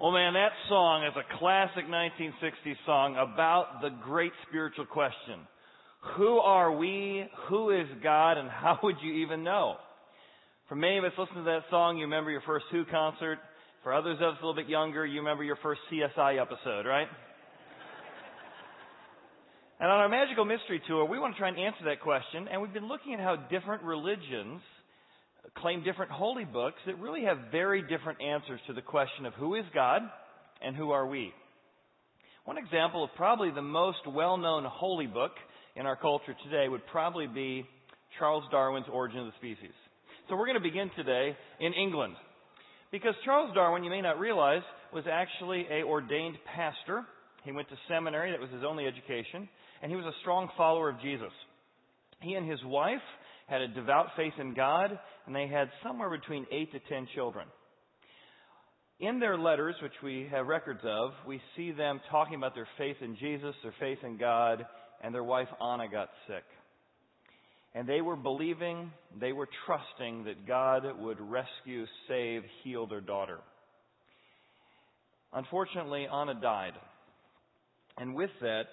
Well, man, that song is a classic 1960s song about the great spiritual question. Who are we? Who is God? And how would you even know? For many of us listening to that song, you remember your first Who concert. For others of us a little bit younger, you remember your first CSI episode, right? and on our Magical Mystery Tour, we want to try and answer that question, and we've been looking at how different religions claim different holy books that really have very different answers to the question of who is God and who are we. One example of probably the most well-known holy book in our culture today would probably be Charles Darwin's Origin of the Species. So we're going to begin today in England. Because Charles Darwin, you may not realize, was actually a ordained pastor. He went to seminary, that was his only education, and he was a strong follower of Jesus. He and his wife had a devout faith in God, and they had somewhere between eight to ten children. In their letters, which we have records of, we see them talking about their faith in Jesus, their faith in God, and their wife Anna got sick. And they were believing, they were trusting that God would rescue, save, heal their daughter. Unfortunately, Anna died. And with that,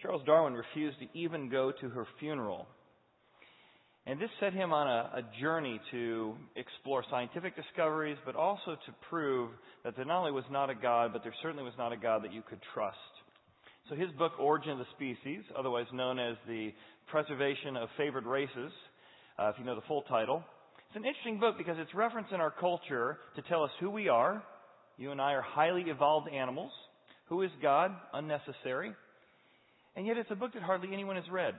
Charles Darwin refused to even go to her funeral and this set him on a, a, journey to explore scientific discoveries, but also to prove that there not only was not a God, but there certainly was not a God that you could trust. So his book, Origin of the Species, otherwise known as The Preservation of Favored Races, uh, if you know the full title, it's an interesting book because it's referenced in our culture to tell us who we are. You and I are highly evolved animals. Who is God? Unnecessary. And yet it's a book that hardly anyone has read.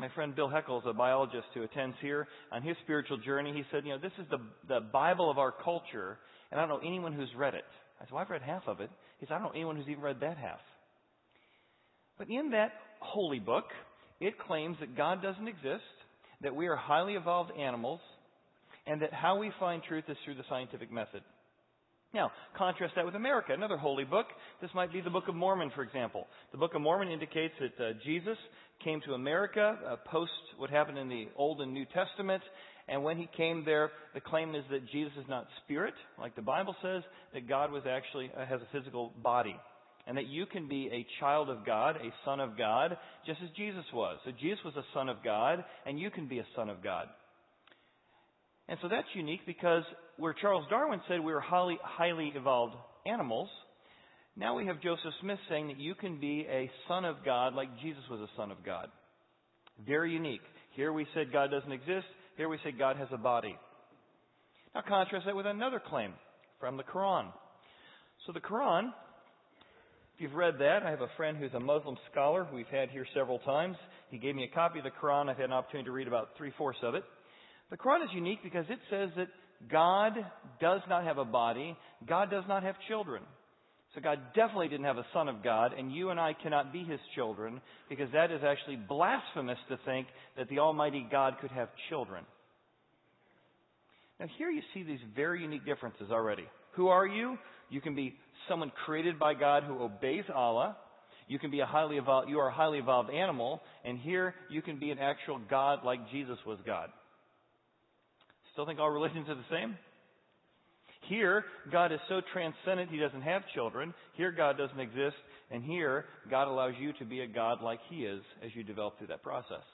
My friend Bill Heckel's a biologist who attends here on his spiritual journey. He said, you know, this is the, the Bible of our culture, and I don't know anyone who's read it. I said, well, I've read half of it. He said, I don't know anyone who's even read that half. But in that holy book, it claims that God doesn't exist, that we are highly evolved animals, and that how we find truth is through the scientific method. Now, contrast that with America, another holy book. This might be the Book of Mormon, for example. The Book of Mormon indicates that uh, Jesus came to America uh, post what happened in the Old and New Testament. And when he came there, the claim is that Jesus is not spirit, like the Bible says, that God was actually uh, has a physical body. And that you can be a child of God, a son of God, just as Jesus was. So Jesus was a son of God, and you can be a son of God. And so that's unique because where Charles Darwin said we were highly, highly evolved animals, now we have Joseph Smith saying that you can be a son of God like Jesus was a son of God. Very unique. Here we said God doesn't exist. Here we say God has a body. Now contrast that with another claim from the Quran. So the Quran, if you've read that, I have a friend who's a Muslim scholar we've had here several times. He gave me a copy of the Quran. I've had an opportunity to read about three fourths of it. The Quran is unique because it says that God does not have a body. God does not have children. So God definitely didn't have a son of God, and you and I cannot be his children because that is actually blasphemous to think that the Almighty God could have children. Now here you see these very unique differences already. Who are you? You can be someone created by God who obeys Allah. You can be a highly evolved, you are a highly evolved animal, and here you can be an actual God like Jesus was God. Still think all religions are the same? Here, God is so transcendent, He doesn't have children. Here, God doesn't exist. And here, God allows you to be a God like He is as you develop through that process.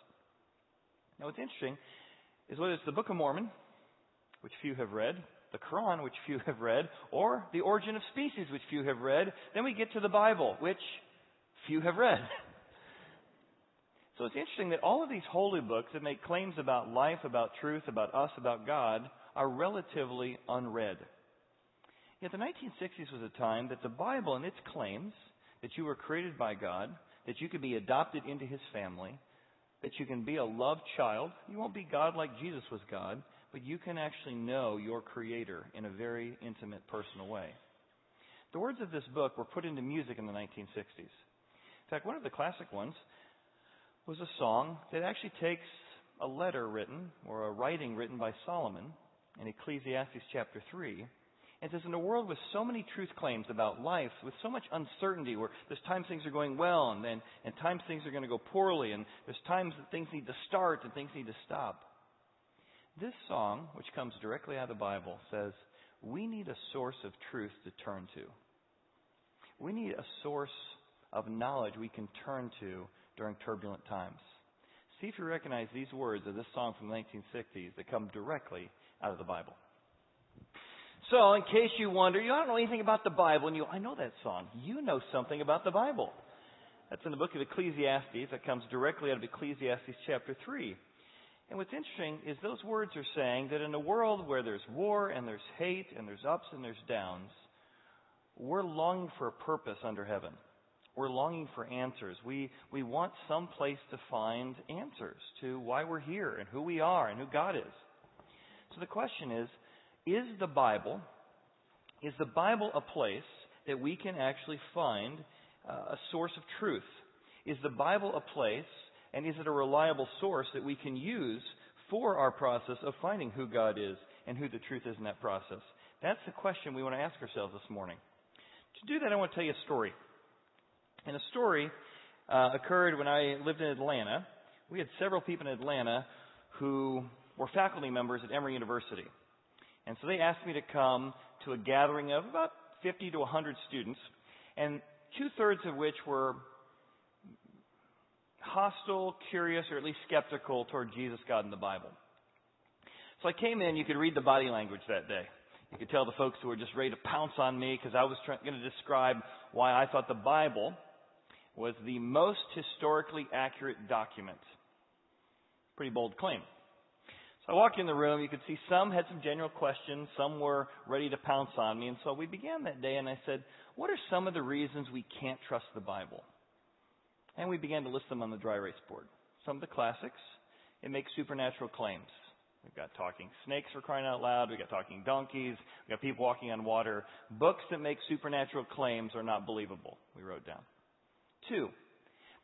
Now, what's interesting is whether it's the Book of Mormon, which few have read, the Quran, which few have read, or the Origin of Species, which few have read, then we get to the Bible, which few have read. So it's interesting that all of these holy books that make claims about life, about truth, about us, about God, are relatively unread. Yet the 1960s was a time that the Bible and its claims that you were created by God, that you could be adopted into His family, that you can be a loved child. You won't be God like Jesus was God, but you can actually know your Creator in a very intimate, personal way. The words of this book were put into music in the 1960s. In fact, one of the classic ones was a song that actually takes a letter written or a writing written by Solomon in Ecclesiastes chapter 3 and says, in a world with so many truth claims about life, with so much uncertainty, where there's times things are going well and, then and times things are going to go poorly, and there's times that things need to start and things need to stop. This song, which comes directly out of the Bible, says, we need a source of truth to turn to. We need a source of knowledge we can turn to during turbulent times. See if you recognize these words of this song from the 1960s that come directly out of the Bible. So, in case you wonder, you don't know anything about the Bible, and you, I know that song. You know something about the Bible. That's in the book of Ecclesiastes. That comes directly out of Ecclesiastes chapter 3. And what's interesting is those words are saying that in a world where there's war and there's hate and there's ups and there's downs, we're longing for a purpose under heaven. We're longing for answers. We, we want some place to find answers to why we're here and who we are and who God is. So the question is, is the Bible, is the Bible a place that we can actually find uh, a source of truth? Is the Bible a place and is it a reliable source that we can use for our process of finding who God is and who the truth is in that process? That's the question we want to ask ourselves this morning. To do that, I want to tell you a story. And a story uh, occurred when I lived in Atlanta. We had several people in Atlanta who were faculty members at Emory University. And so they asked me to come to a gathering of about 50 to 100 students, and two thirds of which were hostile, curious, or at least skeptical toward Jesus, God, and the Bible. So I came in, you could read the body language that day. You could tell the folks who were just ready to pounce on me because I was going to describe why I thought the Bible was the most historically accurate document. Pretty bold claim. So I walked in the room. You could see some had some general questions. Some were ready to pounce on me. And so we began that day and I said, what are some of the reasons we can't trust the Bible? And we began to list them on the dry erase board. Some of the classics. It makes supernatural claims. We've got talking snakes for crying out loud. We've got talking donkeys. We've got people walking on water. Books that make supernatural claims are not believable, we wrote down. Two,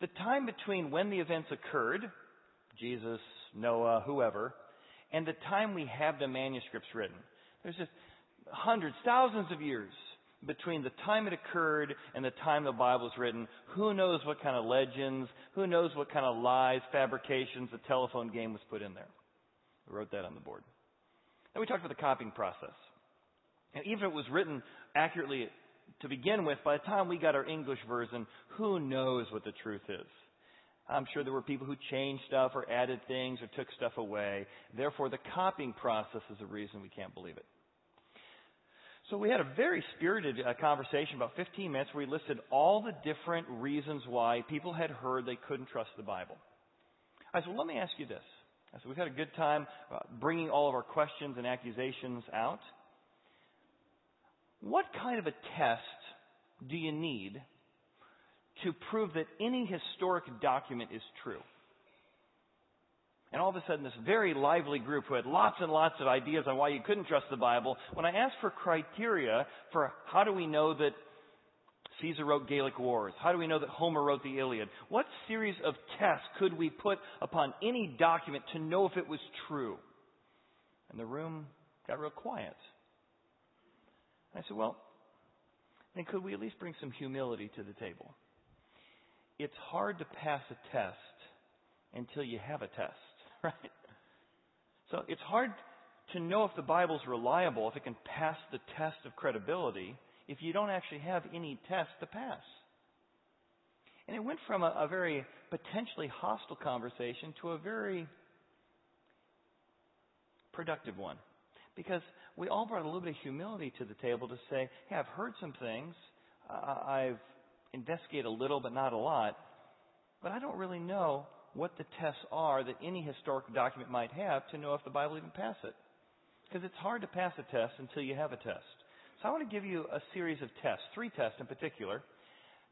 the time between when the events occurred, Jesus, Noah, whoever, and the time we have the manuscripts written. There's just hundreds, thousands of years between the time it occurred and the time the Bible was written. Who knows what kind of legends, who knows what kind of lies, fabrications, the telephone game was put in there. We wrote that on the board. Then we talked about the copying process. And even if it was written accurately to begin with, by the time we got our English version, who knows what the truth is? I'm sure there were people who changed stuff or added things or took stuff away. Therefore, the copying process is the reason we can't believe it. So we had a very spirited uh, conversation, about 15 minutes, where we listed all the different reasons why people had heard they couldn't trust the Bible. I said, well, let me ask you this. I said, we've had a good time uh, bringing all of our questions and accusations out. What kind of a test do you need to prove that any historic document is true? And all of a sudden, this very lively group who had lots and lots of ideas on why you couldn't trust the Bible, when I asked for criteria for how do we know that Caesar wrote Gallic Wars, how do we know that Homer wrote the Iliad, what series of tests could we put upon any document to know if it was true? And the room got real quiet. I said, well, then could we at least bring some humility to the table? It's hard to pass a test until you have a test. right? So it's hard to know if the Bible's reliable, if it can pass the test of credibility, if you don't actually have any test to pass. And it went from a, a very potentially hostile conversation to a very productive one. Because we all brought a little bit of humility to the table to say, hey, I've heard some things. Uh, I've investigated a little, but not a lot. But I don't really know what the tests are that any historic document might have to know if the Bible even passed it. Because it's hard to pass a test until you have a test. So I want to give you a series of tests, three tests in particular,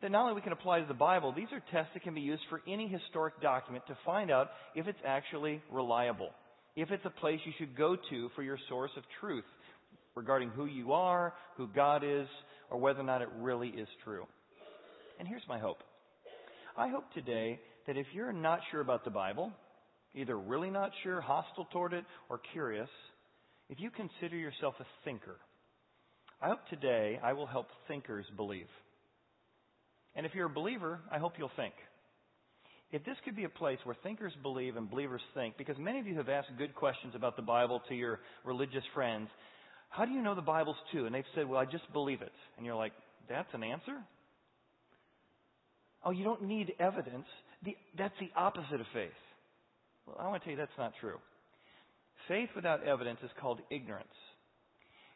that not only we can apply to the Bible, these are tests that can be used for any historic document to find out if it's actually reliable, if it's a place you should go to for your source of truth regarding who you are, who God is, or whether or not it really is true. And here's my hope. I hope today that if you're not sure about the Bible, either really not sure, hostile toward it, or curious, if you consider yourself a thinker, I hope today I will help thinkers believe. And if you're a believer, I hope you'll think. If this could be a place where thinkers believe and believers think, because many of you have asked good questions about the Bible to your religious friends, How do you know the Bible's true? And they've said, Well, I just believe it. And you're like, That's an answer? Oh, you don't need evidence. The, that's the opposite of faith. Well, I want to tell you that's not true. Faith without evidence is called ignorance.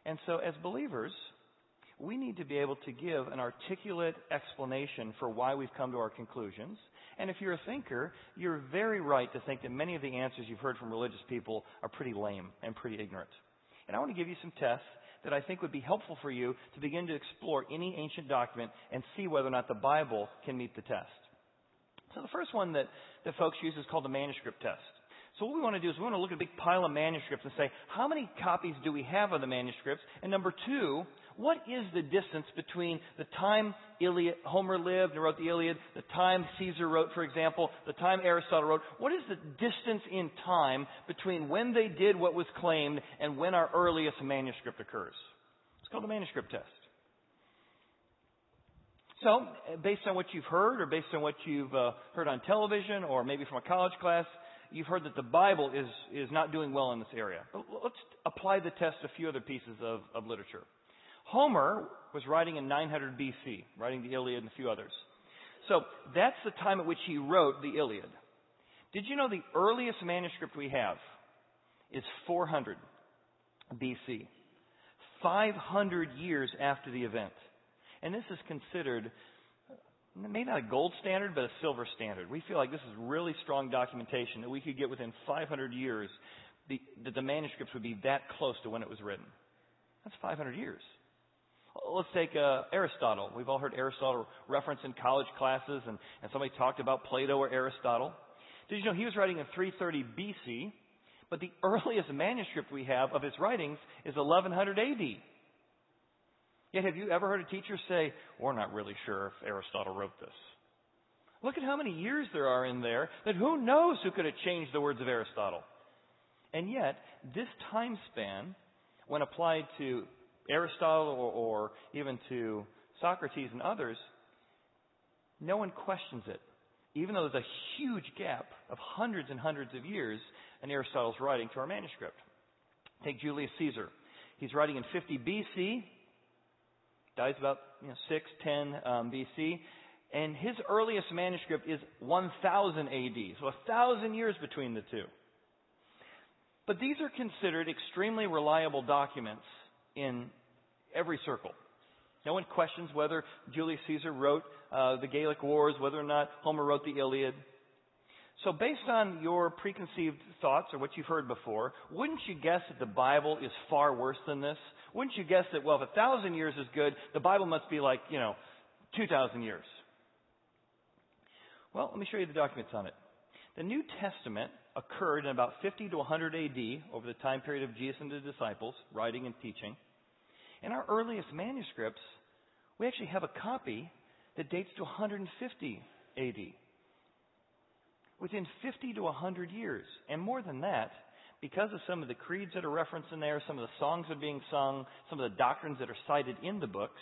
And so, as believers, we need to be able to give an articulate explanation for why we've come to our conclusions. And if you're a thinker, you're very right to think that many of the answers you've heard from religious people are pretty lame and pretty ignorant. And I want to give you some tests that I think would be helpful for you to begin to explore any ancient document and see whether or not the Bible can meet the test. So the first one that, that folks use is called the manuscript test. So what we want to do is we want to look at a big pile of manuscripts and say, how many copies do we have of the manuscripts? And number two, what is the distance between the time Iliad, Homer lived and wrote the Iliad, the time Caesar wrote, for example, the time Aristotle wrote? What is the distance in time between when they did what was claimed and when our earliest manuscript occurs? It's called the manuscript test. So, based on what you've heard, or based on what you've uh, heard on television, or maybe from a college class, you've heard that the Bible is, is not doing well in this area. But let's apply the test to a few other pieces of, of literature. Homer was writing in 900 BC, writing the Iliad and a few others. So that's the time at which he wrote the Iliad. Did you know the earliest manuscript we have is 400 BC? 500 years after the event. And this is considered maybe not a gold standard, but a silver standard. We feel like this is really strong documentation that we could get within 500 years that the manuscripts would be that close to when it was written. That's 500 years. Let's take uh, Aristotle. We've all heard Aristotle referenced in college classes, and, and somebody talked about Plato or Aristotle. Did you know he was writing in 330 BC, but the earliest manuscript we have of his writings is 1100 AD. Yet, have you ever heard a teacher say, We're not really sure if Aristotle wrote this? Look at how many years there are in there that who knows who could have changed the words of Aristotle. And yet, this time span, when applied to Aristotle or, or even to Socrates and others, no one questions it. Even though there's a huge gap of hundreds and hundreds of years in Aristotle's writing to our manuscript. Take Julius Caesar. He's writing in 50 BC, dies about you know, 6, 10 um, BC, and his earliest manuscript is 1000 AD, so a thousand years between the two. But these are considered extremely reliable documents in every circle. No one questions whether Julius Caesar wrote uh, the Gallic Wars, whether or not Homer wrote the Iliad. So, based on your preconceived thoughts or what you've heard before, wouldn't you guess that the Bible is far worse than this? Wouldn't you guess that, well, if a thousand years is good, the Bible must be like, you know, 2,000 years? Well, let me show you the documents on it. The New Testament occurred in about 50 to 100 AD, over the time period of Jesus and the disciples, writing and teaching. In our earliest manuscripts, we actually have a copy that dates to 150 AD. Within 50 to 100 years. And more than that, because of some of the creeds that are referenced in there, some of the songs that are being sung, some of the doctrines that are cited in the books,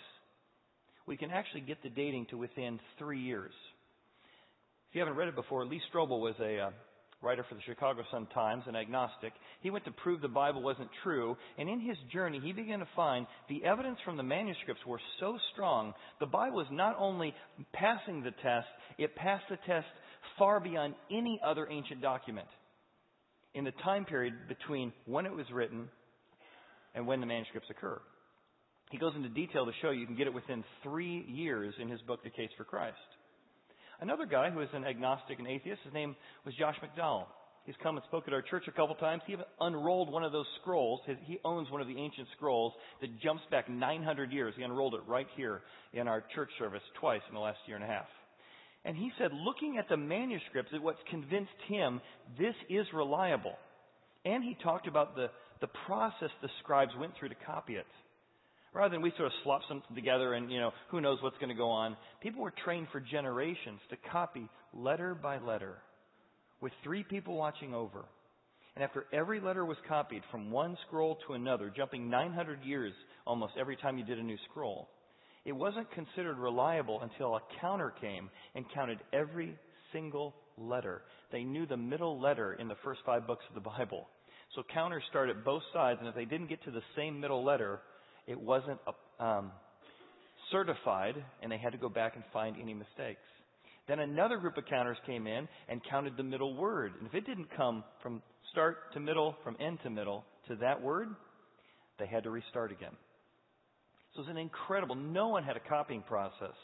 we can actually get the dating to within three years. If you haven't read it before, Lee Strobel was a uh, writer for the Chicago Sun Times, an agnostic. He went to prove the Bible wasn't true, and in his journey, he began to find the evidence from the manuscripts were so strong, the Bible is not only passing the test, it passed the test far beyond any other ancient document in the time period between when it was written and when the manuscripts occur. He goes into detail to show you, you can get it within three years in his book, The Case for Christ. Another guy who is an agnostic and atheist, his name was Josh McDowell. He's come and spoke at our church a couple times. He even unrolled one of those scrolls. He owns one of the ancient scrolls that jumps back 900 years. He unrolled it right here in our church service twice in the last year and a half. And he said, looking at the manuscripts, what's convinced him this is reliable. And he talked about the, the process the scribes went through to copy it. Rather than we sort of slop something together and, you know, who knows what's going to go on. People were trained for generations to copy letter by letter with three people watching over. And after every letter was copied from one scroll to another, jumping 900 years almost every time you did a new scroll, it wasn't considered reliable until a counter came and counted every single letter. They knew the middle letter in the first five books of the Bible. So counters start at both sides, and if they didn't get to the same middle letter, it wasn't um, certified, and they had to go back and find any mistakes. Then another group of counters came in and counted the middle word. And if it didn't come from start to middle, from end to middle, to that word, they had to restart again. So it was an incredible, no one had a copying process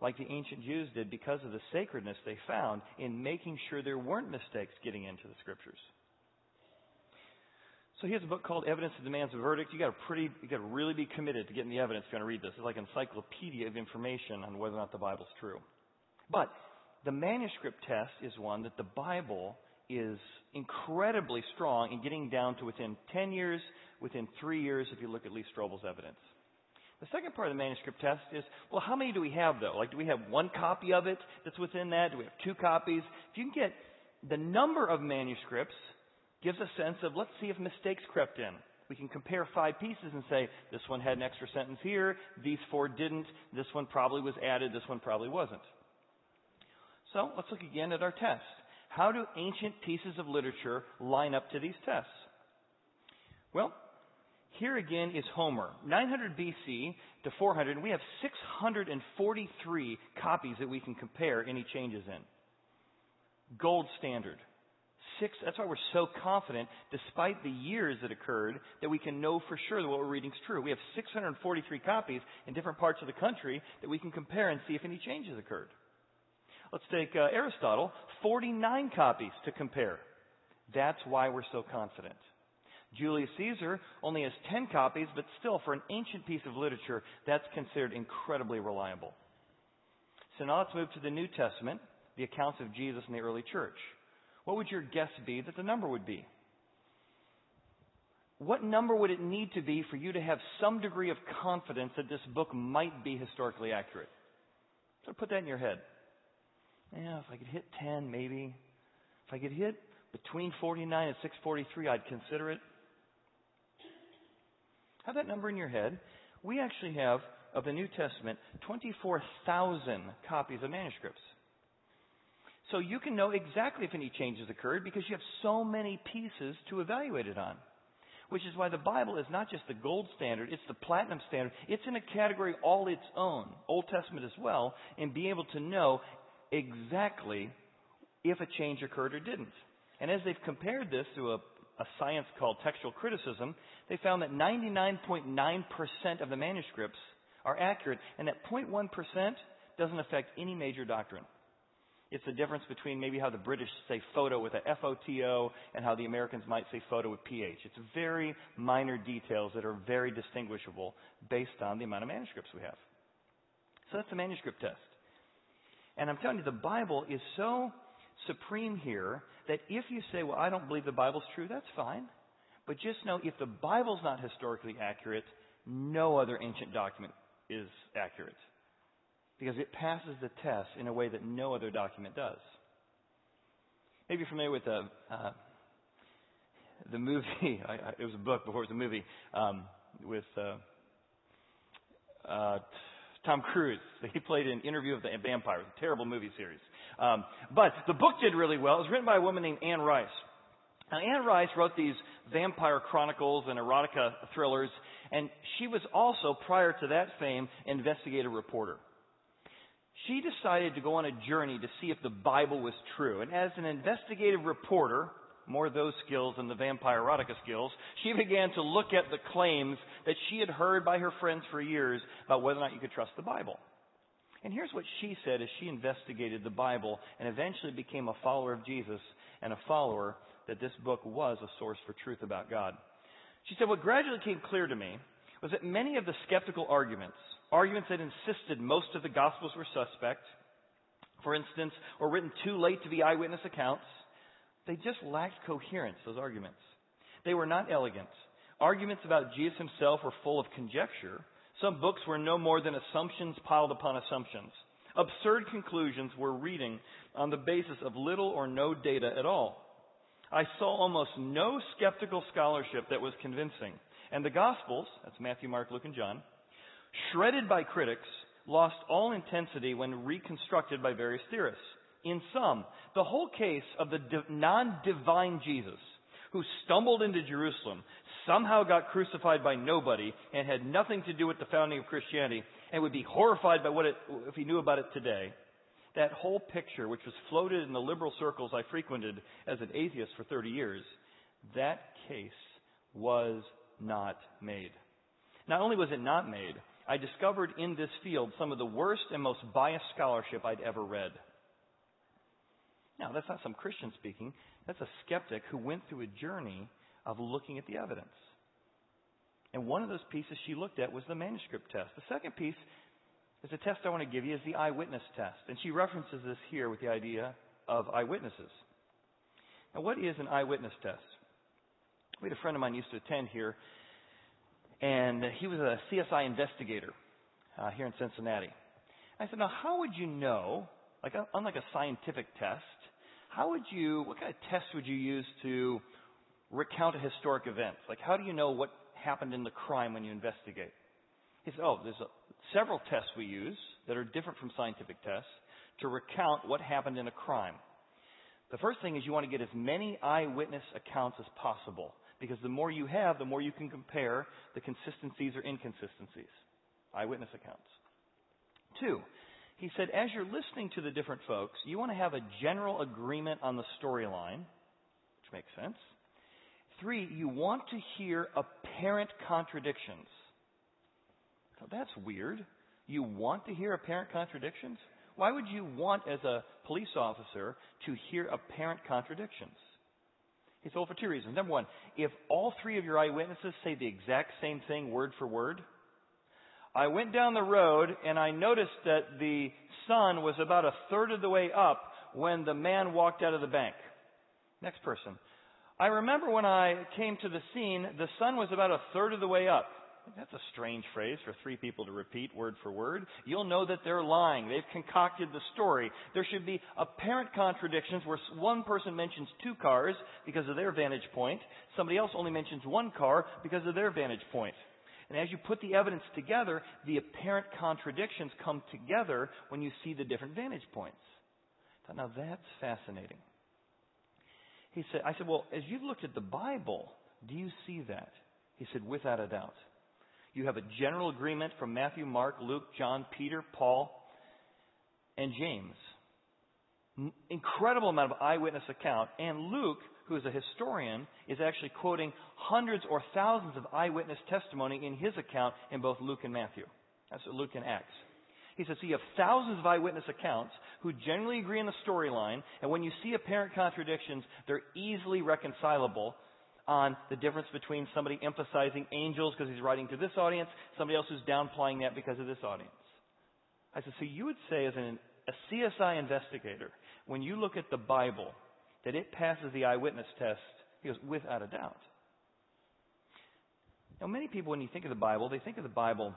like the ancient Jews did because of the sacredness they found in making sure there weren't mistakes getting into the scriptures. So he has a book called Evidence That Demands a Verdict. You got to pretty, you got to really be committed to getting the evidence if you're going to read this. It's like an encyclopedia of information on whether or not the Bible's true. But the manuscript test is one that the Bible is incredibly strong in getting down to within 10 years, within three years, if you look at Lee Strobel's evidence. The second part of the manuscript test is, well, how many do we have though? Like, do we have one copy of it that's within that? Do we have two copies? If you can get the number of manuscripts gives a sense of, let's see if mistakes crept in. We can compare five pieces and say, this one had an extra sentence here, these four didn't, this one probably was added, this one probably wasn't. So let's look again at our test. How do ancient pieces of literature line up to these tests? Well, here again is Homer. 900 BC to 400, and we have 643 copies that we can compare any changes in. Gold standard. Six, that's why we're so confident, despite the years that occurred, that we can know for sure that what we're reading is true. We have 643 copies in different parts of the country that we can compare and see if any changes occurred. Let's take uh, Aristotle, 49 copies to compare. That's why we're so confident. Julius Caesar only has 10 copies, but still, for an ancient piece of literature, that's considered incredibly reliable. So now let's move to the New Testament, the accounts of Jesus in the early church. What would your guess be that the number would be? What number would it need to be for you to have some degree of confidence that this book might be historically accurate? So put that in your head yeah, if I could hit 10, maybe. If I could hit between 49 and 643, I'd consider it. Have that number in your head. We actually have, of the New Testament, 24,000 copies of manuscripts. So you can know exactly if any changes occurred because you have so many pieces to evaluate it on. Which is why the Bible is not just the gold standard, it's the platinum standard. It's in a category all its own, Old Testament as well, and be able to know exactly if a change occurred or didn't. And as they've compared this to a, a science called textual criticism, they found that 99.9% of the manuscripts are accurate, and that 0.1% doesn't affect any major doctrine. It's the difference between maybe how the British say photo with a F-O-T-O and how the Americans might say photo with P-H. It's very minor details that are very distinguishable based on the amount of manuscripts we have. So that's the manuscript test. And I'm telling you, the Bible is so supreme here that if you say, well, I don't believe the Bible's true, that's fine. But just know if the Bible's not historically accurate, no other ancient document is accurate. Because it passes the test in a way that no other document does. Maybe you're familiar with the, uh, the movie, I, I, it was a book before it was a movie, um, with uh, uh, Tom Cruise. He played in Interview with the Vampire. a terrible movie series. Um, but the book did really well. It was written by a woman named Anne Rice. Now, Anne Rice wrote these vampire chronicles and erotica thrillers, and she was also, prior to that fame, investigative reporter. She decided to go on a journey to see if the Bible was true. And as an investigative reporter, more those skills than the vampire erotica skills, she began to look at the claims that she had heard by her friends for years about whether or not you could trust the Bible. And here's what she said as she investigated the Bible and eventually became a follower of Jesus and a follower that this book was a source for truth about God. She said, What gradually became clear to me was that many of the skeptical arguments, arguments that insisted most of the Gospels were suspect, for instance, or written too late to be eyewitness accounts, they just lacked coherence, those arguments. They were not elegant. Arguments about Jesus himself were full of conjecture. Some books were no more than assumptions piled upon assumptions. Absurd conclusions were reading on the basis of little or no data at all. I saw almost no skeptical scholarship that was convincing. And the Gospels, that's Matthew, Mark, Luke, and John, shredded by critics, lost all intensity when reconstructed by various theorists in sum, the whole case of the non divine Jesus, who stumbled into Jerusalem, somehow got crucified by nobody, and had nothing to do with the founding of Christianity, and would be horrified by what it, if he knew about it today. That whole picture, which was floated in the liberal circles I frequented as an atheist for 30 years, that case was not made. Not only was it not made, I discovered in this field some of the worst and most biased scholarship I'd ever read. Now, that's not some Christian speaking. That's a skeptic who went through a journey of looking at the evidence. And one of those pieces she looked at was the manuscript test. The second piece is a test I want to give you is the eyewitness test. And she references this here with the idea of eyewitnesses. Now, what is an eyewitness test? We had a friend of mine used to attend here, and he was a CSI investigator uh, here in Cincinnati. I said, now how would you know, like a, unlike a scientific test, how would you, what kind of test would you use to recount a historic event? Like how do you know what happened in the crime when you investigate? He said, oh, there's a, several tests we use that are different from scientific tests to recount what happened in a crime. The first thing is you want to get as many eyewitness accounts as possible because the more you have, the more you can compare the consistencies or inconsistencies. Eyewitness accounts. Two, he said, as you're listening to the different folks, you want to have a general agreement on the storyline, which makes sense. Three, you want to hear apparent contradictions. Now, that's weird. You want to hear apparent contradictions? Why would you want, as a police officer, to hear apparent contradictions? Said, well, for two reasons. Number one, if all three of your eyewitnesses say the exact same thing word for word, I went down the road and I noticed that the sun was about a third of the way up when the man walked out of the bank. Next person. I remember when I came to the scene, the sun was about a third of the way up. That's a strange phrase for three people to repeat word for word. You'll know that they're lying. They've concocted the story. There should be apparent contradictions where one person mentions two cars because of their vantage point. Somebody else only mentions one car because of their vantage point. And as you put the evidence together, the apparent contradictions come together when you see the different vantage points. Now that's fascinating. He said, I said, well, as you've looked at the Bible, do you see that? He said, without a doubt. You have a general agreement from Matthew, Mark, Luke, John, Peter, Paul, and James. Incredible amount of eyewitness account. And Luke, who is a historian, is actually quoting hundreds or thousands of eyewitness testimony in his account in both Luke and Matthew. That's Luke and Acts. He says, so you have thousands of eyewitness accounts who generally agree in the storyline, and when you see apparent contradictions, they're easily reconcilable on the difference between somebody emphasizing angels because he's writing to this audience, somebody else who's downplaying that because of this audience. I said, so you would say as an, a CSI investigator, when you look at the Bible, that it passes the eyewitness test? He goes, without a doubt. Now, many people, when you think of the Bible, they think of the Bible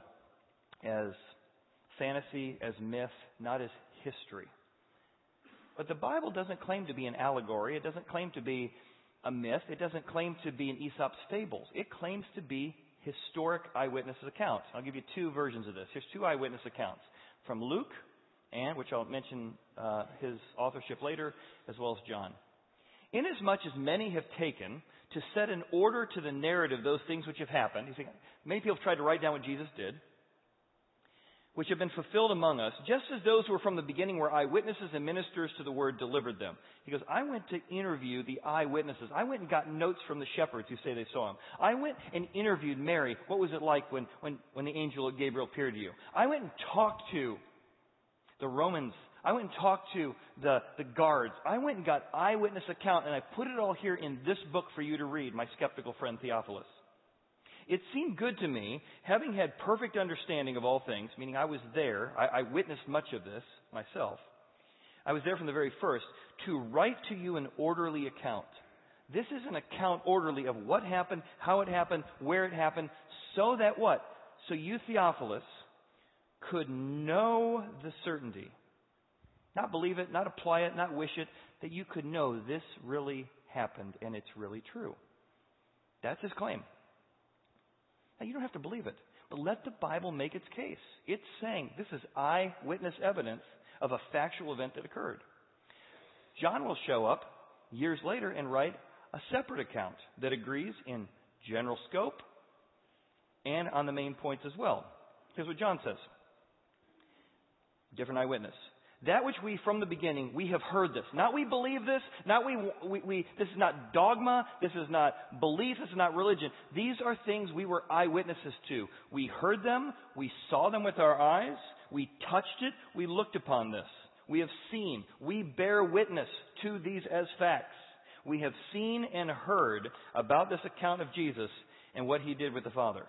as fantasy, as myth, not as history. But the Bible doesn't claim to be an allegory. It doesn't claim to be a myth. It doesn't claim to be an Aesop's fables. It claims to be historic eyewitness accounts. I'll give you two versions of this. Here's two eyewitness accounts from Luke, and which I'll mention uh, his authorship later, as well as John. Inasmuch as many have taken to set an order to the narrative those things which have happened, you see, many people have tried to write down what Jesus did which have been fulfilled among us, just as those who were from the beginning were eyewitnesses and ministers to the word delivered them. He goes, I went to interview the eyewitnesses. I went and got notes from the shepherds who say they saw him. I went and interviewed Mary. What was it like when, when, when the angel Gabriel appeared to you? I went and talked to the Romans. I went and talked to the, the guards. I went and got eyewitness account and I put it all here in this book for you to read, my skeptical friend Theophilus. It seemed good to me, having had perfect understanding of all things, meaning I was there, I, I witnessed much of this myself. I was there from the very first, to write to you an orderly account. This is an account orderly of what happened, how it happened, where it happened, so that what? So you, Theophilus, could know the certainty. Not believe it, not apply it, not wish it, that you could know this really happened and it's really true. That's his claim. Now, you don't have to believe it, but let the Bible make its case. It's saying this is eyewitness evidence of a factual event that occurred. John will show up years later and write a separate account that agrees in general scope and on the main points as well. Here's what John says. Different eyewitness. That which we from the beginning, we have heard this. Not we believe this, not we, we, we, this is not dogma, this is not belief, this is not religion. These are things we were eyewitnesses to. We heard them, we saw them with our eyes, we touched it, we looked upon this. We have seen, we bear witness to these as facts. We have seen and heard about this account of Jesus and what he did with the Father.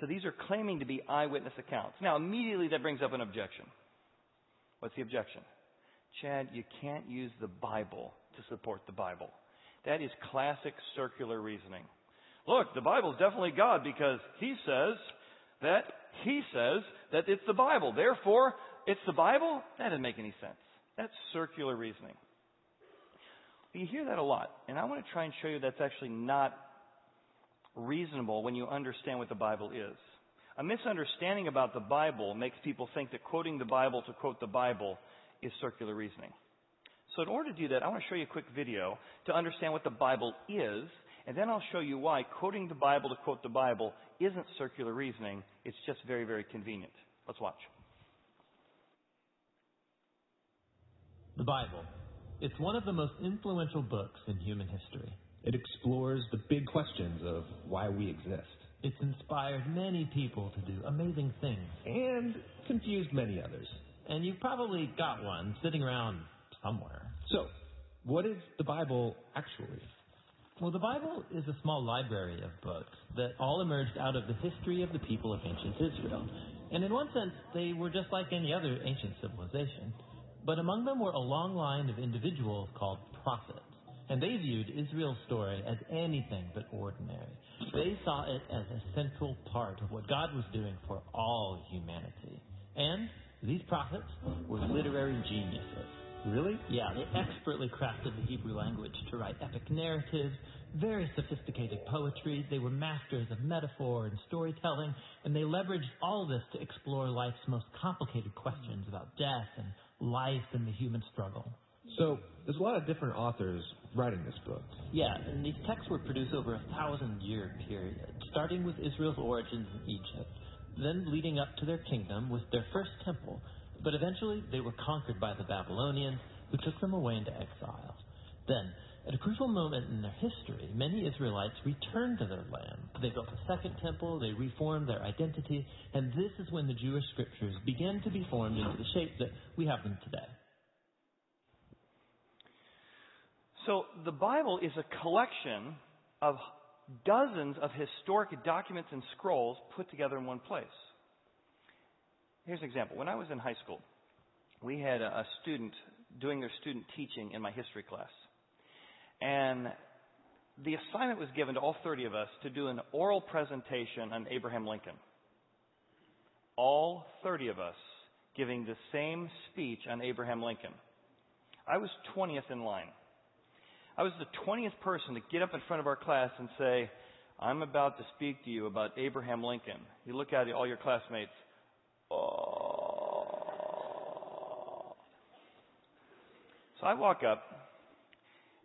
So these are claiming to be eyewitness accounts. Now, immediately that brings up an objection. What's the objection? Chad, you can't use the Bible to support the Bible. That is classic circular reasoning. Look, the Bible is definitely God because He says that He says that it's the Bible. Therefore, it's the Bible? That doesn't make any sense. That's circular reasoning. You hear that a lot, and I want to try and show you that's actually not reasonable when you understand what the Bible is. A misunderstanding about the Bible makes people think that quoting the Bible to quote the Bible is circular reasoning. So, in order to do that, I want to show you a quick video to understand what the Bible is, and then I'll show you why quoting the Bible to quote the Bible isn't circular reasoning. It's just very, very convenient. Let's watch. The Bible. It's one of the most influential books in human history. It explores the big questions of why we exist. It's inspired many people to do amazing things. And confused many others. And you've probably got one sitting around somewhere. So, what is the Bible actually? Well, the Bible is a small library of books that all emerged out of the history of the people of ancient Israel. And in one sense, they were just like any other ancient civilization. But among them were a long line of individuals called prophets. And they viewed Israel's story as anything but ordinary. They saw it as a central part of what God was doing for all humanity. And these prophets were literary geniuses. Really? Yeah, they expertly crafted the Hebrew language to write epic narratives, very sophisticated poetry. They were masters of metaphor and storytelling, and they leveraged all of this to explore life's most complicated questions about death and life and the human struggle. So, there's a lot of different authors writing this book. Yeah, and these texts were produced over a thousand year period, starting with Israel's origins in Egypt, then leading up to their kingdom with their first temple. But eventually they were conquered by the Babylonians, who took them away into exile. Then, at a crucial moment in their history, many Israelites returned to their land. They built a second temple, they reformed their identity, and this is when the Jewish scriptures began to be formed into the shape that we have them today. So the Bible is a collection of dozens of historic documents and scrolls put together in one place. Here's an example. When I was in high school, we had a student doing their student teaching in my history class. And the assignment was given to all 30 of us to do an oral presentation on Abraham Lincoln. All 30 of us giving the same speech on Abraham Lincoln. I was 20th in line. I was the 20th person to get up in front of our class and say, I'm about to speak to you about Abraham Lincoln. You look at all your classmates. Oh. So I walk up,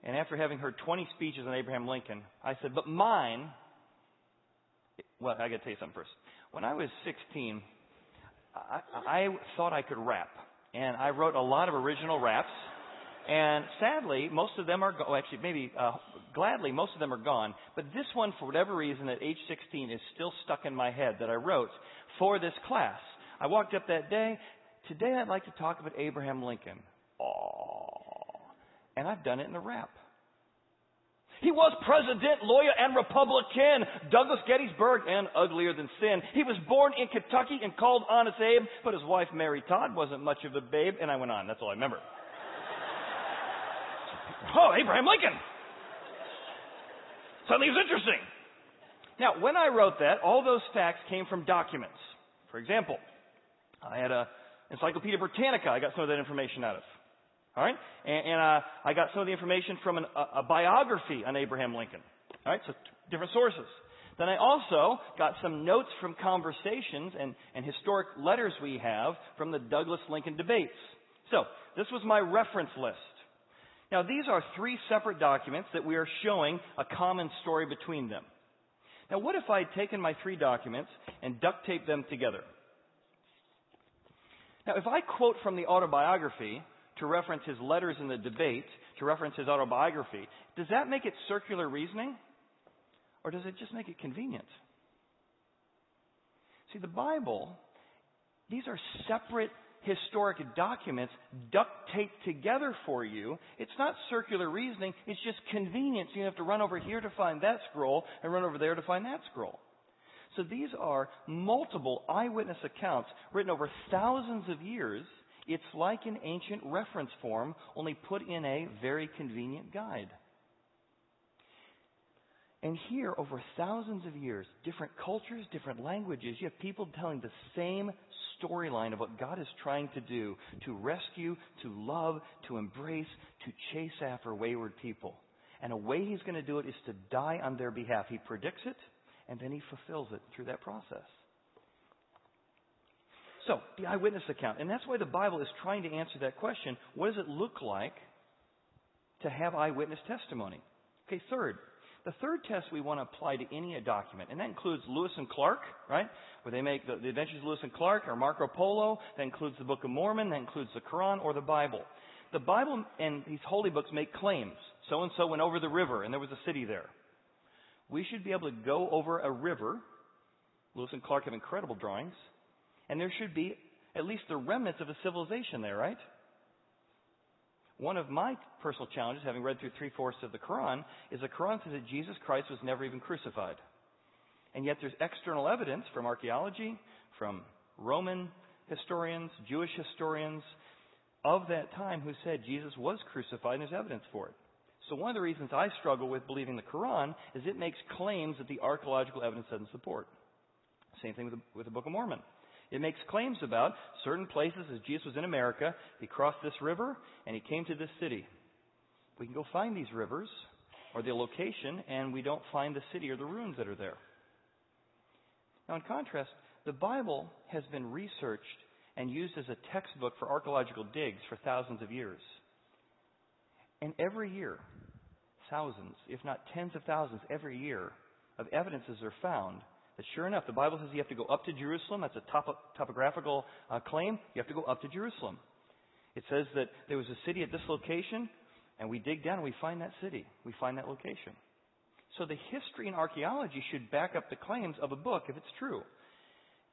and after having heard 20 speeches on Abraham Lincoln, I said, but mine, well, I got to tell you something first. When I was 16, I, I thought I could rap, and I wrote a lot of original raps. And sadly, most of them are, go- actually, maybe uh, gladly, most of them are gone. But this one, for whatever reason, at age 16, is still stuck in my head that I wrote for this class. I walked up that day. Today, I'd like to talk about Abraham Lincoln. Aww. And I've done it in a rap. He was president, lawyer, and Republican. Douglas Gettysburg, and uglier than sin. He was born in Kentucky and called Honest Abe, but his wife, Mary Todd, wasn't much of a babe, and I went on. That's all I remember. Oh, Abraham Lincoln. Suddenly it was interesting. Now, when I wrote that, all those facts came from documents. For example, I had a Encyclopedia Britannica. I got some of that information out of. All right, and, and uh, I got some of the information from an, a, a biography on Abraham Lincoln. All right, so t- different sources. Then I also got some notes from conversations and, and historic letters we have from the Douglas Lincoln debates. So this was my reference list. Now, these are three separate documents that we are showing a common story between them. Now, what if I had taken my three documents and duct taped them together? Now, if I quote from the autobiography to reference his letters in the debate, to reference his autobiography, does that make it circular reasoning? Or does it just make it convenient? See, the Bible, these are separate historic documents duct taped together for you. It's not circular reasoning, it's just convenience. You have to run over here to find that scroll and run over there to find that scroll. So these are multiple eyewitness accounts written over thousands of years. It's like an ancient reference form, only put in a very convenient guide. And here, over thousands of years, different cultures, different languages, you have people telling the same storyline of what God is trying to do to rescue, to love, to embrace, to chase after wayward people. And a way He's going to do it is to die on their behalf. He predicts it, and then He fulfills it through that process. So, the eyewitness account. And that's why the Bible is trying to answer that question. What does it look like to have eyewitness testimony? Okay, third, the third test we want to apply to any document, and that includes Lewis and Clark, right? Where they make the, the Adventures of Lewis and Clark or Marco Polo. That includes the Book of Mormon. That includes the Quran or the Bible. The Bible and these holy books make claims. So and so went over the river and there was a city there. We should be able to go over a river. Lewis and Clark have incredible drawings. And there should be at least the remnants of a civilization there, right? One of my personal challenges, having read through three fourths of the Quran, is the Quran says that Jesus Christ was never even crucified. And yet there's external evidence from archaeology, from Roman historians, Jewish historians of that time who said Jesus was crucified and there's evidence for it. So one of the reasons I struggle with believing the Quran is it makes claims that the archaeological evidence doesn't support. Same thing with the, with the Book of Mormon. It makes claims about certain places as Jesus was in America, he crossed this river and he came to this city. We can go find these rivers or the location and we don't find the city or the ruins that are there. Now in contrast, the Bible has been researched and used as a textbook for archaeological digs for thousands of years. And every year, thousands, if not tens of thousands every year, of evidences are found that sure enough, the Bible says you have to go up to Jerusalem. That's a top- topographical uh, claim. You have to go up to Jerusalem. It says that there was a city at this location, and we dig down and we find that city. We find that location. So the history and archaeology should back up the claims of a book if it's true.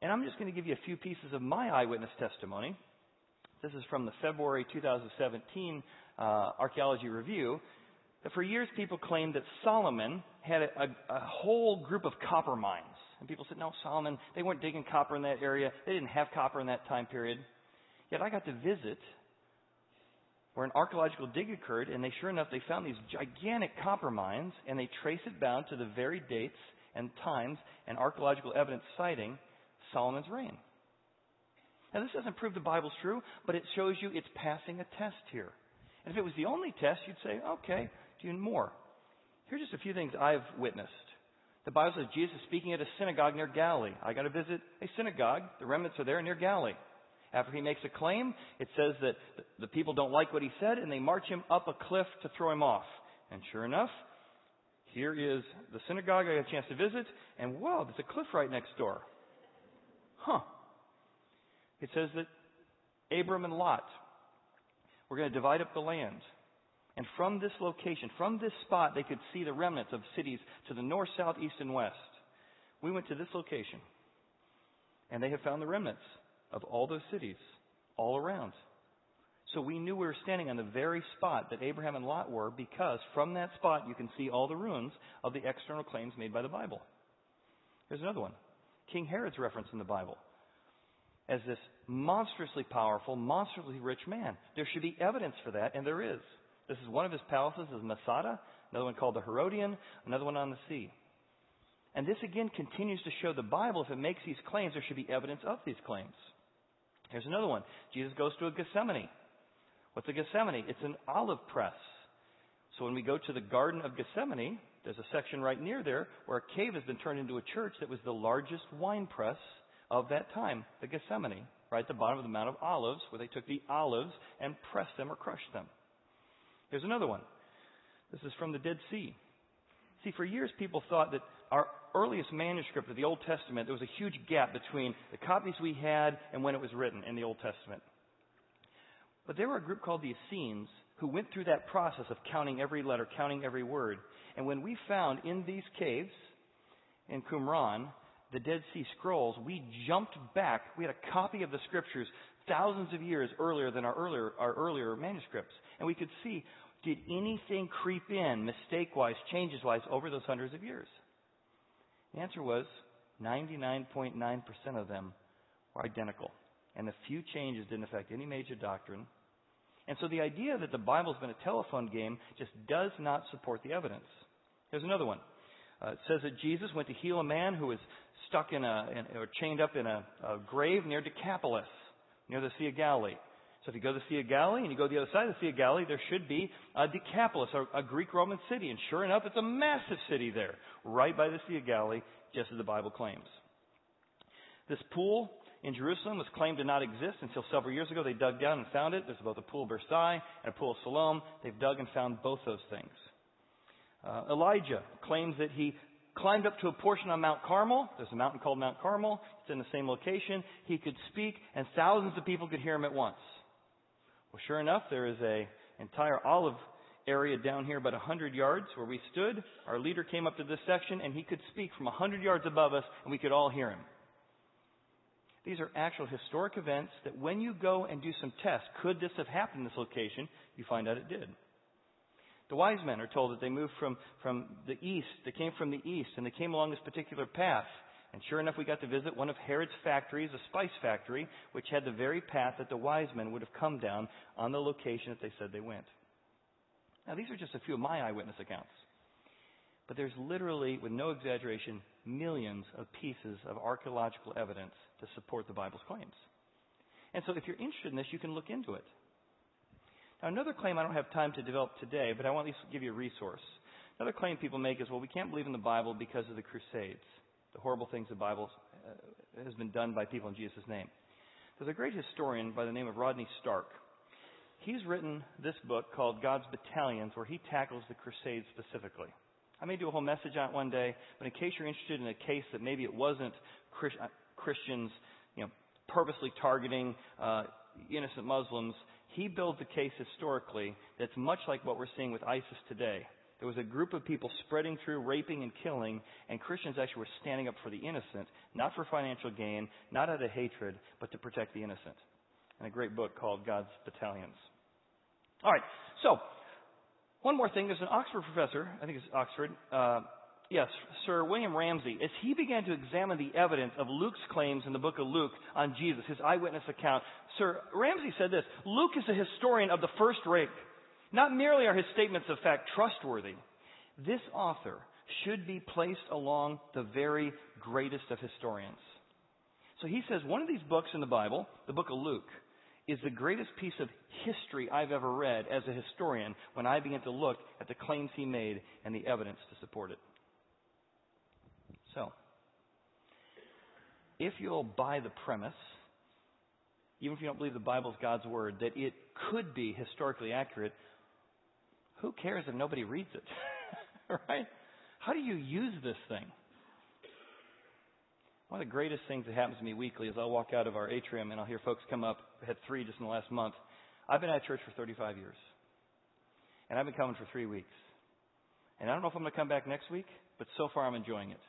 And I'm just going to give you a few pieces of my eyewitness testimony. This is from the February 2017 uh, Archaeology Review. That for years people claimed that Solomon had a, a whole group of copper mines. And people said, no, Solomon, they weren't digging copper in that area. They didn't have copper in that time period. Yet I got to visit where an archaeological dig occurred, and they sure enough, they found these gigantic copper mines, and they trace it down to the very dates and times and archaeological evidence citing Solomon's reign. Now, this doesn't prove the Bible's true, but it shows you it's passing a test here. And if it was the only test, you'd say, okay, do more. Here's just a few things I've witnessed. The Bible says Jesus is speaking at a synagogue near Galilee. I got to visit a synagogue. The remnants are there near Galilee. After he makes a claim, it says that the people don't like what he said and they march him up a cliff to throw him off. And sure enough, here is the synagogue I got a chance to visit, and whoa, there's a cliff right next door. Huh. It says that Abram and Lot were going to divide up the land. And from this location, from this spot, they could see the remnants of cities to the north, south, east, and west. We went to this location, and they have found the remnants of all those cities all around. So we knew we were standing on the very spot that Abraham and Lot were because from that spot you can see all the ruins of the external claims made by the Bible. Here's another one King Herod's reference in the Bible as this monstrously powerful, monstrously rich man. There should be evidence for that, and there is. This is one of his palaces is Masada, another one called the Herodium, another one on the sea. And this again continues to show the Bible, if it makes these claims, there should be evidence of these claims. Here's another one. Jesus goes to a Gethsemane. What's a Gethsemane? It's an olive press. So when we go to the Garden of Gethsemane, there's a section right near there where a cave has been turned into a church that was the largest wine press of that time, the Gethsemane, right at the bottom of the Mount of Olives, where they took the olives and pressed them or crushed them. Here's another one. This is from the Dead Sea. See, for years people thought that our earliest manuscript of the Old Testament, there was a huge gap between the copies we had and when it was written in the Old Testament. But there were a group called the Essenes who went through that process of counting every letter, counting every word. And when we found in these caves in Qumran the Dead Sea Scrolls, we jumped back. We had a copy of the scriptures thousands of years earlier than our earlier, our earlier manuscripts. And we could see, did anything creep in, mistake wise, changes wise, over those hundreds of years? The answer was 99.9% of them were identical. And the few changes didn't affect any major doctrine. And so the idea that the Bible's been a telephone game just does not support the evidence. Here's another one. Uh, it says that Jesus went to heal a man who was stuck in a, in, or chained up in a, a grave near Decapolis, near the Sea of Galilee. So if you go to the Sea of Galilee and you go to the other side of the Sea of Galilee, there should be a Decapolis, a, Greek Roman city. And sure enough, it's a massive city there, right by the Sea of Galilee, just as the Bible claims. This pool in Jerusalem was claimed to not exist until several years ago. They dug down and found it. There's both a pool of Versailles and a pool of Siloam. They've dug and found both those things. Uh, Elijah claims that he climbed up to a portion on Mount Carmel. There's a mountain called Mount Carmel. It's in the same location. He could speak, and thousands of people could hear him at once. Well, sure enough, there is a entire olive area down here about 100 yards where we stood. Our leader came up to this section, and he could speak from 100 yards above us, and we could all hear him. These are actual historic events that when you go and do some tests, could this have happened in this location? You find out it did. The wise men are told that they moved from, from the east. They came from the east, and they came along this particular path. And sure enough, we got to visit one of Herod's factories, a spice factory, which had the very path that the wise men would have come down on the location that they said they went. Now, these are just a few of my eyewitness accounts. But there's literally, with no exaggeration, millions of pieces of archaeological evidence to support the Bible's claims. And so if you're interested in this, you can look into it. Now, another claim I don't have time to develop today, but I want to at least give you a resource. Another claim people make is, well, we can't believe in the Bible because of the Crusades, the horrible things the Bible uh, has been done by people in Jesus' name. There's a great historian by the name of Rodney Stark. He's written this book called God's Battalions, where he tackles the Crusades specifically. I may do a whole message on it one day, but in case you're interested in a case that maybe it wasn't uh, Christians, you know, purposely targeting uh, innocent Muslims, he builds a case historically that's much like what we're seeing with ISIS today. There was a group of people spreading through, raping and killing, and Christians actually were standing up for the innocent, not for financial gain, not out of hatred, but to protect the innocent. And a great book called God's Battalions. All right, so one more thing. There's an Oxford professor, I think it's Oxford, uh, Yes, Sir William Ramsay, as he began to examine the evidence of Luke's claims in the book of Luke on Jesus, his eyewitness account, Sir Ramsay said this Luke is a historian of the first rate. Not merely are his statements of fact trustworthy, this author should be placed along the very greatest of historians. So he says one of these books in the Bible, the book of Luke, is the greatest piece of history I've ever read as a historian when I began to look at the claims he made and the evidence to support it. So, if you'll buy the premise, even if you don't believe the Bible is God's Word, that it could be historically accurate, who cares if nobody reads it? right? How do you use this thing? One of the greatest things that happens to me weekly is I'll walk out of our atrium and I'll hear folks come up. I had three just in the last month. I've been at church for 35 years. And I've been coming for three weeks. And I don't know if I'm going to come back next week, but so far I'm enjoying it.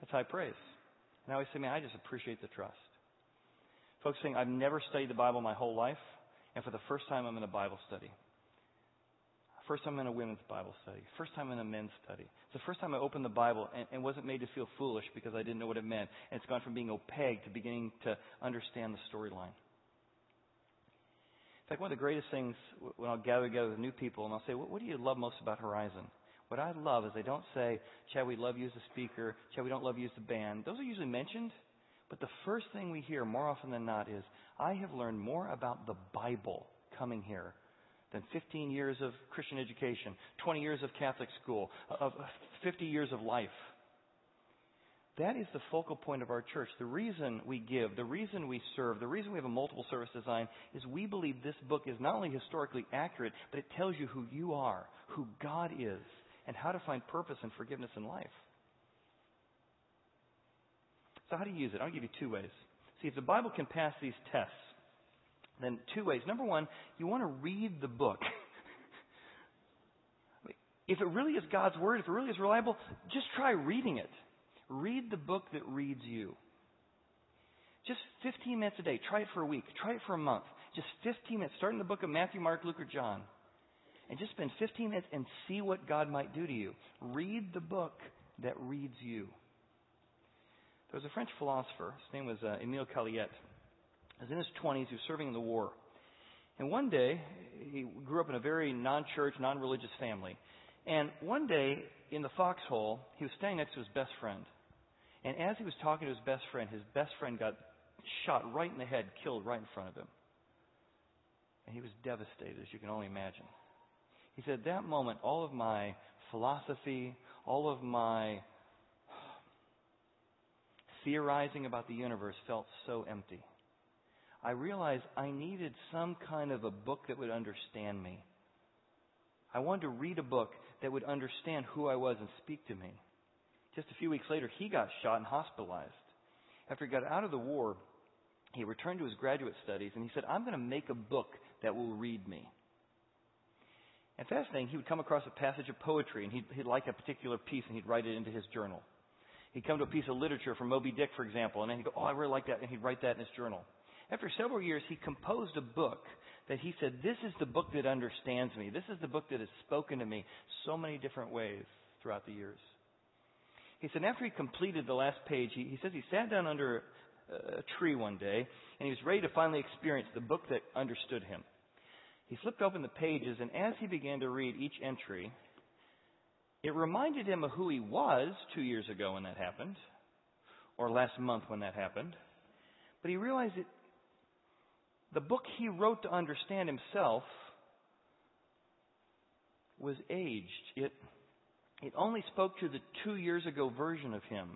That's high praise. And I always say, man, I just appreciate the trust. Folks saying, I've never studied the Bible my whole life, and for the first time I'm in a Bible study. First time in a women's Bible study. First time in a men's study. It's the first time I opened the Bible and, and wasn't made to feel foolish because I didn't know what it meant. And it's gone from being opaque to beginning to understand the storyline. In fact, one of the greatest things when I'll gather together with new people and I'll say, what, what do you love most about Horizon? What I love is they don't say, Chad, we love you as a speaker. Chad, we don't love you as a band. Those are usually mentioned. But the first thing we hear more often than not is, I have learned more about the Bible coming here than 15 years of Christian education, 20 years of Catholic school, of 50 years of life. that is the focal point of our church. The reason we give, the reason we serve, the reason we have a multiple service design is we believe this book is not only historically accurate, but it tells you who you are, who God is, and how to find purpose and forgiveness in life. So, how do you use it? I'll give you two ways. See, if the Bible can pass these tests, then two ways. Number one, you want to read the book. if it really is God's Word, if it really is reliable, just try reading it. Read the book that reads you. Just 15 minutes a day. Try it for a week. Try it for a month. Just 15 minutes. Start in the book of Matthew, Mark, Luke, or John. And just spend 15 minutes and see what God might do to you. Read the book that reads you. There was a French philosopher. His name was uh, Emile Cailliet. He was in his 20s. He was serving in the war. And one day, he grew up in a very non church, non religious family. And one day, in the foxhole, he was standing next to his best friend. And as he was talking to his best friend, his best friend got shot right in the head, killed right in front of him. And he was devastated, as you can only imagine. He said, That moment, all of my philosophy, all of my theorizing about the universe felt so empty. I realized I needed some kind of a book that would understand me. I wanted to read a book that would understand who I was and speak to me. Just a few weeks later, he got shot and hospitalized. After he got out of the war, he returned to his graduate studies and he said, I'm going to make a book that will read me. And fascinating, he would come across a passage of poetry and he'd, he'd like a particular piece and he'd write it into his journal. He'd come to a piece of literature from Moby Dick, for example, and then he'd go, Oh, I really like that, and he'd write that in his journal. After several years, he composed a book that he said, This is the book that understands me. This is the book that has spoken to me so many different ways throughout the years. He said, after he completed the last page, he, he says he sat down under a tree one day and he was ready to finally experience the book that understood him. He flipped open the pages, and as he began to read each entry, it reminded him of who he was two years ago when that happened, or last month when that happened. But he realized that the book he wrote to understand himself was aged. It, it only spoke to the two years ago version of him,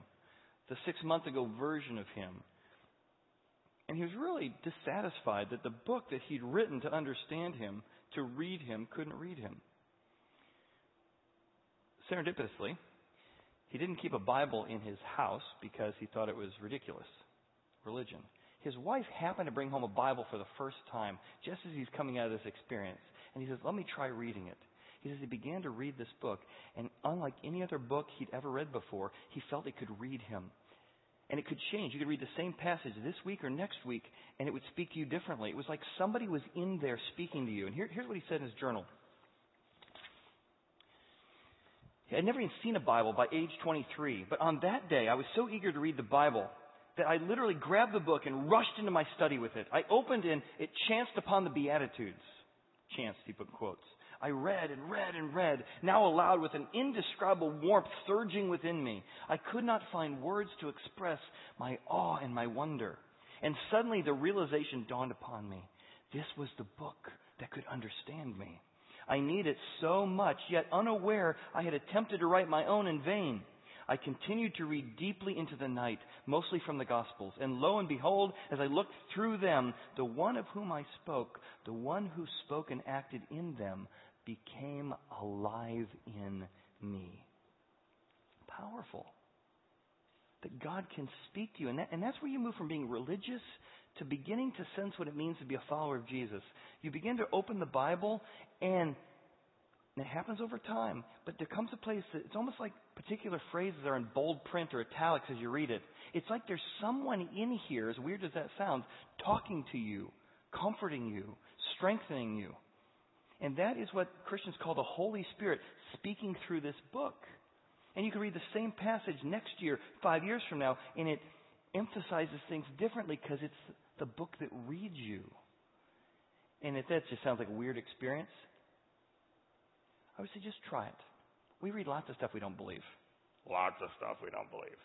the six month ago version of him. And he was really dissatisfied that the book that he'd written to understand him, to read him, couldn't read him. Serendipitously, he didn't keep a Bible in his house because he thought it was ridiculous religion. His wife happened to bring home a Bible for the first time just as he's coming out of this experience. And he says, Let me try reading it. He says he began to read this book, and unlike any other book he'd ever read before, he felt it could read him. And it could change. You could read the same passage this week or next week, and it would speak to you differently. It was like somebody was in there speaking to you. And here, here's what he said in his journal. I'd never even seen a Bible by age 23, but on that day I was so eager to read the Bible that I literally grabbed the book and rushed into my study with it. I opened and it chanced upon the Beatitudes. Chanced, he put quotes. I read and read and read, now aloud with an indescribable warmth surging within me. I could not find words to express my awe and my wonder. And suddenly the realization dawned upon me. This was the book that could understand me. I need it so much, yet unaware I had attempted to write my own in vain. I continued to read deeply into the night, mostly from the Gospels. And lo and behold, as I looked through them, the one of whom I spoke, the one who spoke and acted in them, became alive in me. Powerful. That God can speak to you. And, that, and that's where you move from being religious to beginning to sense what it means to be a follower of Jesus. You begin to open the Bible and and it happens over time. But there comes a place that it's almost like particular phrases are in bold print or italics as you read it. It's like there's someone in here, as weird as that sounds, talking to you, comforting you, strengthening you. And that is what Christians call the Holy Spirit speaking through this book. And you can read the same passage next year, five years from now, and it emphasizes things differently because it's the book that reads you. And if that just sounds like a weird experience, I would say just try it. We read lots of stuff we don't believe. Lots of stuff we don't believe.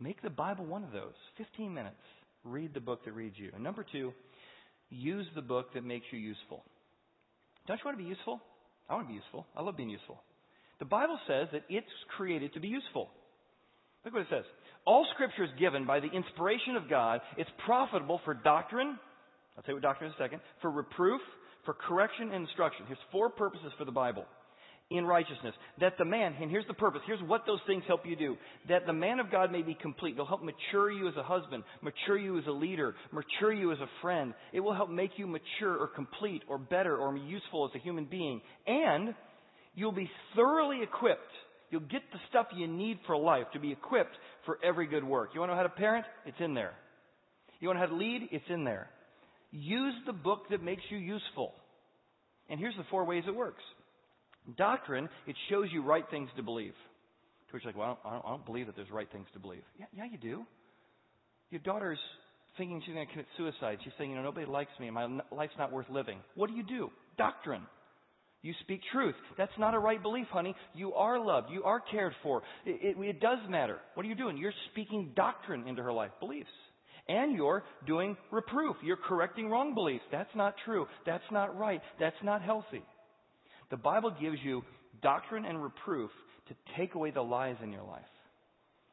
Make the Bible one of those. 15 minutes. Read the book that reads you. And number two, use the book that makes you useful. Don't you want to be useful? I want to be useful. I love being useful. The Bible says that it's created to be useful. Look what it says. All scripture is given by the inspiration of God. It's profitable for doctrine. I'll tell you what doctrine in a second. For reproof, for correction and instruction. Here's four purposes for the Bible. In righteousness. That the man, and here's the purpose. Here's what those things help you do. That the man of God may be complete. They'll help mature you as a husband, mature you as a leader, mature you as a friend. It will help make you mature or complete or better or useful as a human being. And you'll be thoroughly equipped You'll get the stuff you need for life to be equipped for every good work. You want to know how to parent? It's in there. You want to know how to lead? It's in there. Use the book that makes you useful. And here's the four ways it works. Doctrine, it shows you right things to believe. To which you're like, well, I don't, I don't believe that there's right things to believe. Yeah, yeah, you do. Your daughter's thinking she's going to commit suicide. She's saying, you know, nobody likes me my life's not worth living. What do you do? Doctrine. You speak truth. That's not a right belief, honey. You are loved. You are cared for. It, it, it, does matter. What are you doing? You're speaking doctrine into her life, beliefs. And you're doing reproof. You're correcting wrong beliefs. That's not true. That's not right. That's not healthy. The Bible gives you doctrine and reproof to take away the lies in your life.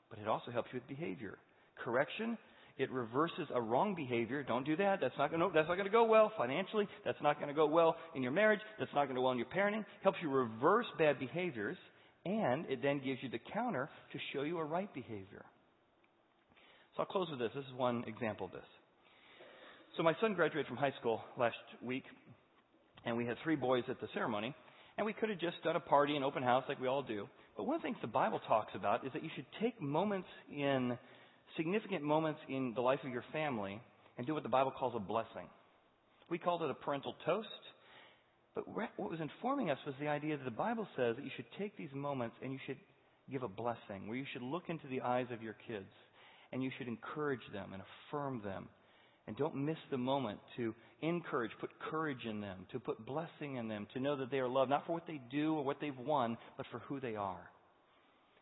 But it also helps you with behavior. Correction it reverses a wrong behavior. Don't do that. That's not going to, that's not going to go well financially. That's not going to go well in your marriage. That's not going to go well in your parenting. Helps you reverse bad behaviors. And it then gives you the counter to show you a right behavior. So I'll close with this. This is one example of this. So my son graduated from high school last week, and we had three boys at the ceremony, and we could have just done a party, an open house like we all do. But one of the things the Bible talks about is that you should take moments in significant moments in the life of your family and do what the Bible calls a blessing. We called it a parental toast, but what was informing us was the idea that the Bible says that you should take these moments and you should give a blessing, where you should look into the eyes of your kids and you should encourage them and affirm them. And don't miss the moment to encourage, put courage in them, to put blessing in them, to know that they are loved, not for what they do or what they've won, but for who they are.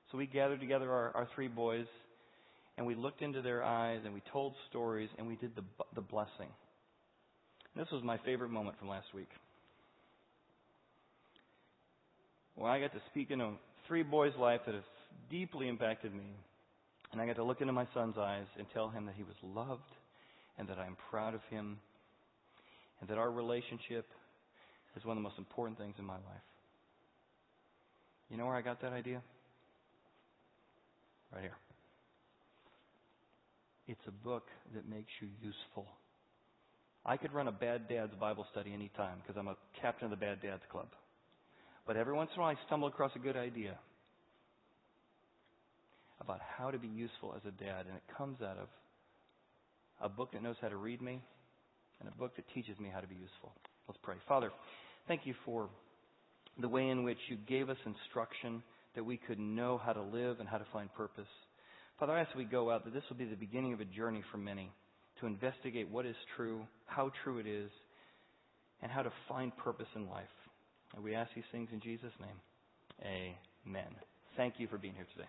So we gathered together our, our three boys and we looked into their eyes and we told stories and we did the, the blessing. This was my favorite moment from last week. Well, I got to speak into three boys' life that have deeply impacted me. And I got to look into my son's eyes and tell him that he was loved and that I'm proud of him and that our relationship is one of the most important things in my life. You know where I got that idea? Right here. It's a book that makes you useful. I could run a Bad Dad's Bible study anytime because I'm a captain of the Bad Dads Club. But every once in a while I stumble across a good idea about how to be useful as a dad, and it comes out of a book that knows how to read me and a book that teaches me how to be useful. Let's pray. Father, thank you for the way in which you gave us instruction that we could know how to live and how to find purpose. Father, I ask we go out that this will be the beginning of a journey for many to investigate what is true, how true it is, and how to find purpose in life. And we ask these things in Jesus' name. Amen. Thank you for being here today.